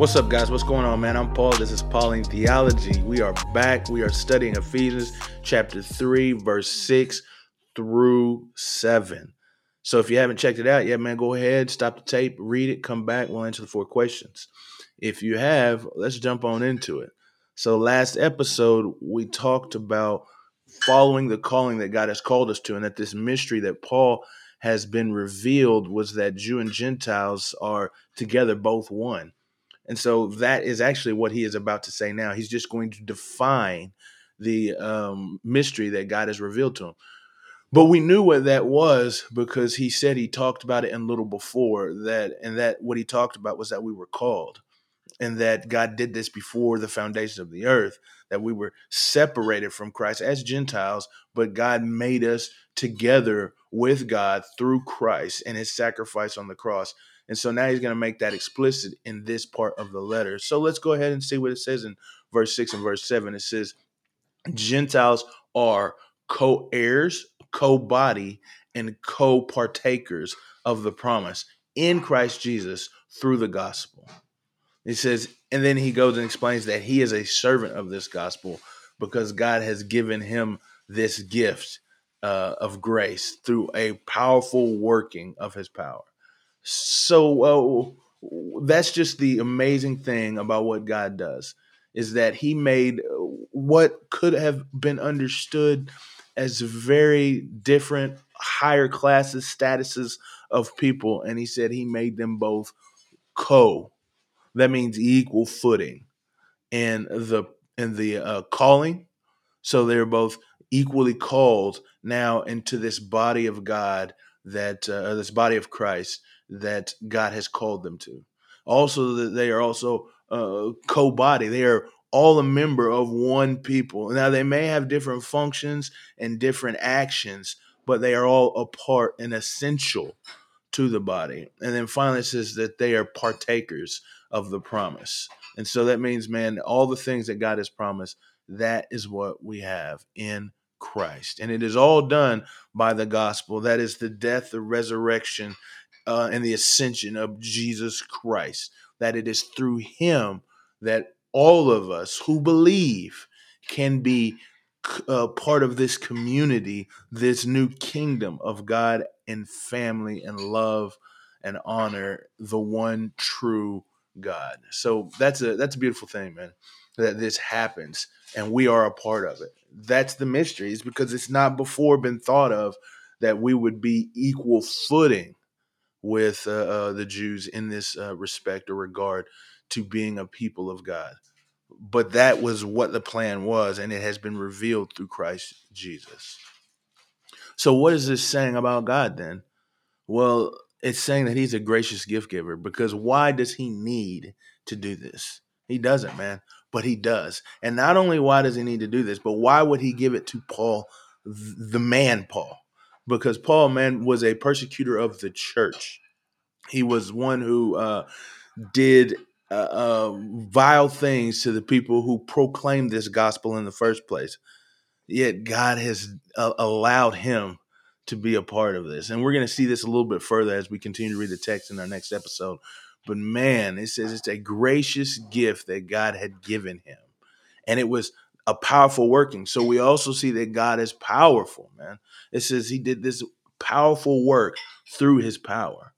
What's up, guys? What's going on, man? I'm Paul. This is Pauline Theology. We are back. We are studying Ephesians chapter 3, verse 6 through 7. So if you haven't checked it out yet, man, go ahead, stop the tape, read it, come back. We'll answer the four questions. If you have, let's jump on into it. So last episode, we talked about following the calling that God has called us to, and that this mystery that Paul has been revealed was that Jew and Gentiles are together both one. And so that is actually what he is about to say now. He's just going to define the um, mystery that God has revealed to him. But we knew what that was because he said he talked about it in little before that, and that what he talked about was that we were called and that God did this before the foundation of the earth, that we were separated from Christ as Gentiles, but God made us together with God through Christ and his sacrifice on the cross. And so now he's going to make that explicit in this part of the letter. So let's go ahead and see what it says in verse 6 and verse 7. It says, Gentiles are co heirs, co body, and co partakers of the promise in Christ Jesus through the gospel. He says, and then he goes and explains that he is a servant of this gospel because God has given him this gift uh, of grace through a powerful working of his power. So uh, that's just the amazing thing about what God does is that he made what could have been understood as very different higher classes statuses of people and he said he made them both co. That means equal footing in the in the uh, calling. So they're both equally called now into this body of god that uh, this body of christ that god has called them to also that they are also uh, co-body they are all a member of one people now they may have different functions and different actions but they are all a part and essential to the body and then finally it says that they are partakers of the promise. And so that means, man, all the things that God has promised, that is what we have in Christ. And it is all done by the gospel. That is the death, the resurrection, uh, and the ascension of Jesus Christ. That it is through him that all of us who believe can be uh, part of this community, this new kingdom of God and family and love and honor, the one true God. So that's a that's a beautiful thing, man. That this happens and we are a part of it. That's the mysteries because it's not before been thought of that we would be equal footing with uh, uh, the Jews in this uh, respect or regard to being a people of God. But that was what the plan was, and it has been revealed through Christ Jesus. So, what is this saying about God then? Well, it's saying that he's a gracious gift giver because why does he need to do this? He doesn't, man, but he does. And not only why does he need to do this, but why would he give it to Paul, the man Paul? Because Paul, man, was a persecutor of the church. He was one who uh, did uh, uh, vile things to the people who proclaimed this gospel in the first place. Yet God has uh, allowed him to be a part of this. And we're going to see this a little bit further as we continue to read the text in our next episode. But man, it says it's a gracious gift that God had given him. And it was a powerful working. So we also see that God is powerful, man. It says he did this powerful work through his power.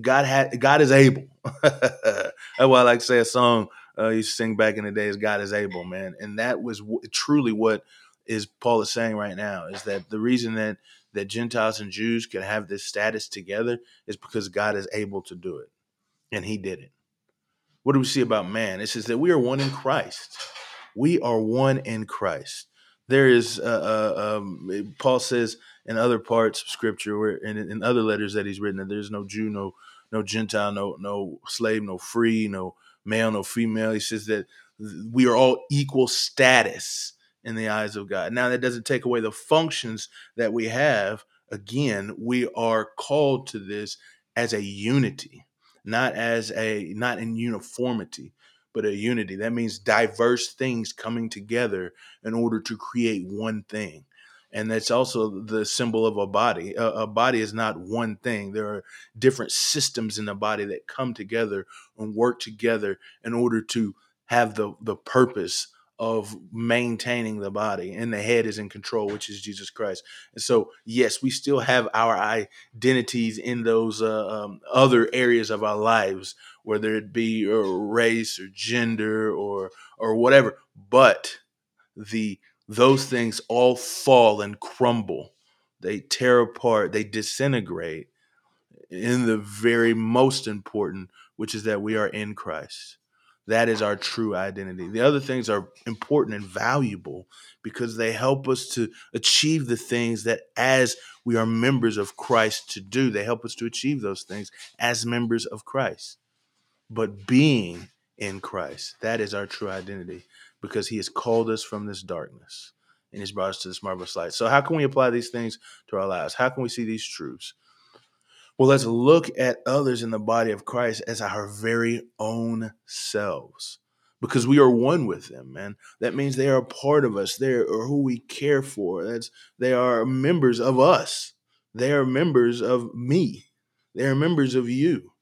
God had God is able. That's why I like to say a song uh, you sing back in the days. God is able, man, and that was w- truly what is Paul is saying right now. Is that the reason that that Gentiles and Jews could have this status together is because God is able to do it. And he did it. What do we see about man? It says that we are one in Christ. We are one in Christ. There is, uh, uh, um, Paul says in other parts of Scripture, where in, in other letters that he's written, that there's no Jew, no no Gentile, no no slave, no free, no male, no female. He says that we are all equal status in the eyes of God. Now, that doesn't take away the functions that we have. Again, we are called to this as a unity, not as a not in uniformity, but a unity. That means diverse things coming together in order to create one thing. and that's also the symbol of a body. A, a, body is not one thing. There are different systems in the body that come together and work together in order to have the the purpose of maintaining the body and the head is in control which is jesus christ and so yes we still have our identities in those uh, um, other areas of our lives whether it be race or gender or or whatever but the those things all fall and crumble. They tear apart, they disintegrate in the very most important, which is that we are in Christ. That is our true identity. The other things are important and valuable because they help us to achieve the things that, as we are members of Christ, to do. They help us to achieve those things as members of Christ. But being in Christ, that is our true identity because he has called us from this darkness and he's brought us to this marvelous light. So, how can we apply these things to our lives? How can we see these truths? Well, let's look at others in the body of Christ as our very own selves because we are one with them, man. That means they are a part of us. They are who we care for. That's they are members of us. They are members of me. They are members of you.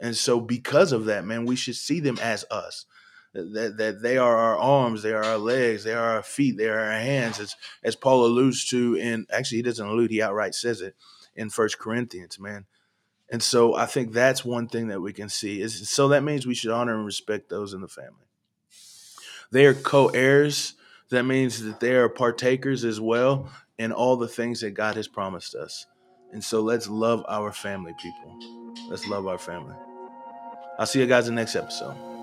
And so because of that, man, we should see them as us that, that they are our arms, they are our legs, they are our feet, they are our hands, as as Paul alludes to and actually he doesn't allude, he outright says it in First Corinthians, man. And so I think that's one thing that we can see is so that means we should honor and respect those in the family. They are co-heirs. That means that they are partakers as well in all the things that God has promised us. And so let's love our family, people. Let's love our family. I'll see you guys in the next episode.